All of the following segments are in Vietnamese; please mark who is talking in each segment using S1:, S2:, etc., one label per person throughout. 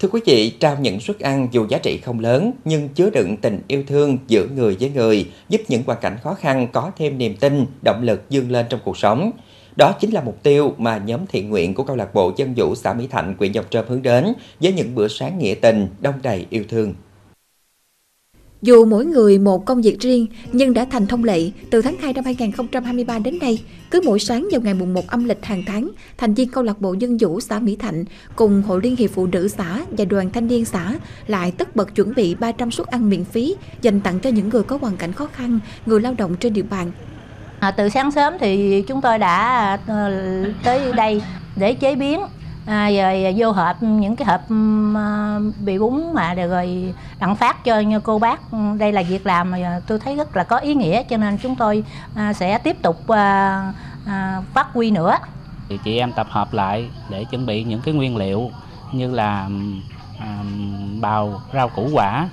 S1: Thưa quý vị, trao những suất ăn dù giá trị không lớn nhưng chứa đựng tình yêu thương giữa người với người, giúp những hoàn cảnh khó khăn có thêm niềm tin, động lực dương lên trong cuộc sống. Đó chính là mục tiêu mà nhóm thiện nguyện của câu lạc bộ dân vũ xã Mỹ Thạnh, huyện Dòng Trơm hướng đến với những bữa sáng nghĩa tình, đông đầy yêu thương.
S2: Dù mỗi người một công việc riêng, nhưng đã thành thông lệ từ tháng 2 năm 2023 đến nay, cứ mỗi sáng vào ngày mùng 1 âm lịch hàng tháng, thành viên câu lạc bộ dân vũ xã Mỹ Thạnh cùng Hội Liên hiệp Phụ nữ xã và đoàn thanh niên xã lại tất bật chuẩn bị 300 suất ăn miễn phí dành tặng cho những người có hoàn cảnh khó khăn, người lao động trên địa bàn.
S3: À, từ sáng sớm thì chúng tôi đã ờ, tới đây để chế biến à, rồi vô hộp những cái hộp à, bị bún mà rồi đặng phát cho như cô bác ừ, đây là việc làm mà tôi thấy rất là có ý nghĩa cho nên chúng tôi à, sẽ tiếp tục à, à, phát huy nữa.
S4: Thì chị em tập hợp lại để chuẩn bị những cái nguyên liệu như là à, bào rau củ quả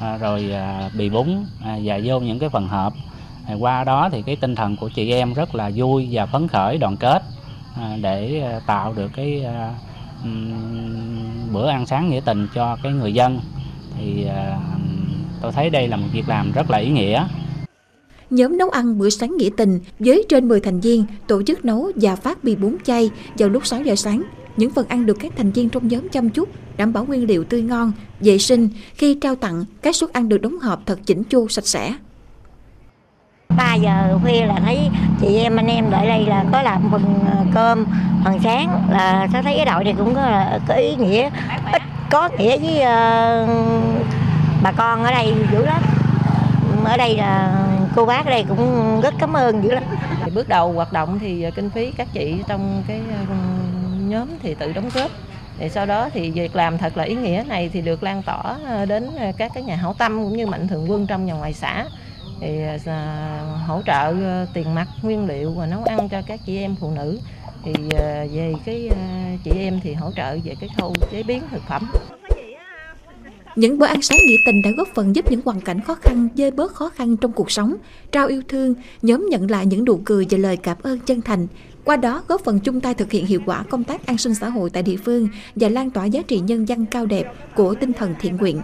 S4: à, rồi à, bì bún à, và vô những cái phần hộp. À, qua đó thì cái tinh thần của chị em rất là vui và phấn khởi đoàn kết. À, để à, tạo được cái à, bữa ăn sáng nghĩa tình cho cái người dân thì tôi thấy đây là một việc làm rất là ý nghĩa.
S2: Nhóm nấu ăn bữa sáng nghĩa tình với trên 10 thành viên tổ chức nấu và phát bì bún chay vào lúc 6 giờ sáng. Những phần ăn được các thành viên trong nhóm chăm chút, đảm bảo nguyên liệu tươi ngon, vệ sinh. Khi trao tặng, các suất ăn được đóng hộp thật chỉnh chu, sạch sẽ.
S5: 3 giờ khuya là thấy chị em anh em lại đây là có làm phần ờ, cơm phần sáng. Là tôi thấy cái đội này cũng có, có ý nghĩa ít có nghĩa với uh, bà con ở đây dữ lắm. Ở đây là cô bác ở đây cũng rất cảm ơn dữ lắm.
S6: Bước đầu hoạt động thì kinh phí các chị trong cái ờ, nhóm thì tự đóng góp. Thì sau đó thì việc làm thật là ý nghĩa này thì được lan tỏa đến các cái nhà hảo tâm cũng như mạnh thường quân trong và ngoài xã thì à, à, hỗ trợ ờ, tiền mặt nguyên liệu và nấu ăn cho các chị em phụ nữ thì à, về cái chị em thì hỗ trợ về cái khâu chế biến thực phẩm
S2: những bữa ăn sáng nghĩa tình đã góp phần giúp những hoàn cảnh khó khăn dơi bớt khó khăn trong cuộc sống, trao yêu thương, nhóm nhận lại những nụ cười và lời cảm ơn chân thành. Qua đó góp phần chung tay thực hiện hiệu quả công tác an sinh xã hội tại địa phương và lan tỏa giá trị nhân văn cao đẹp của tinh thần thiện nguyện.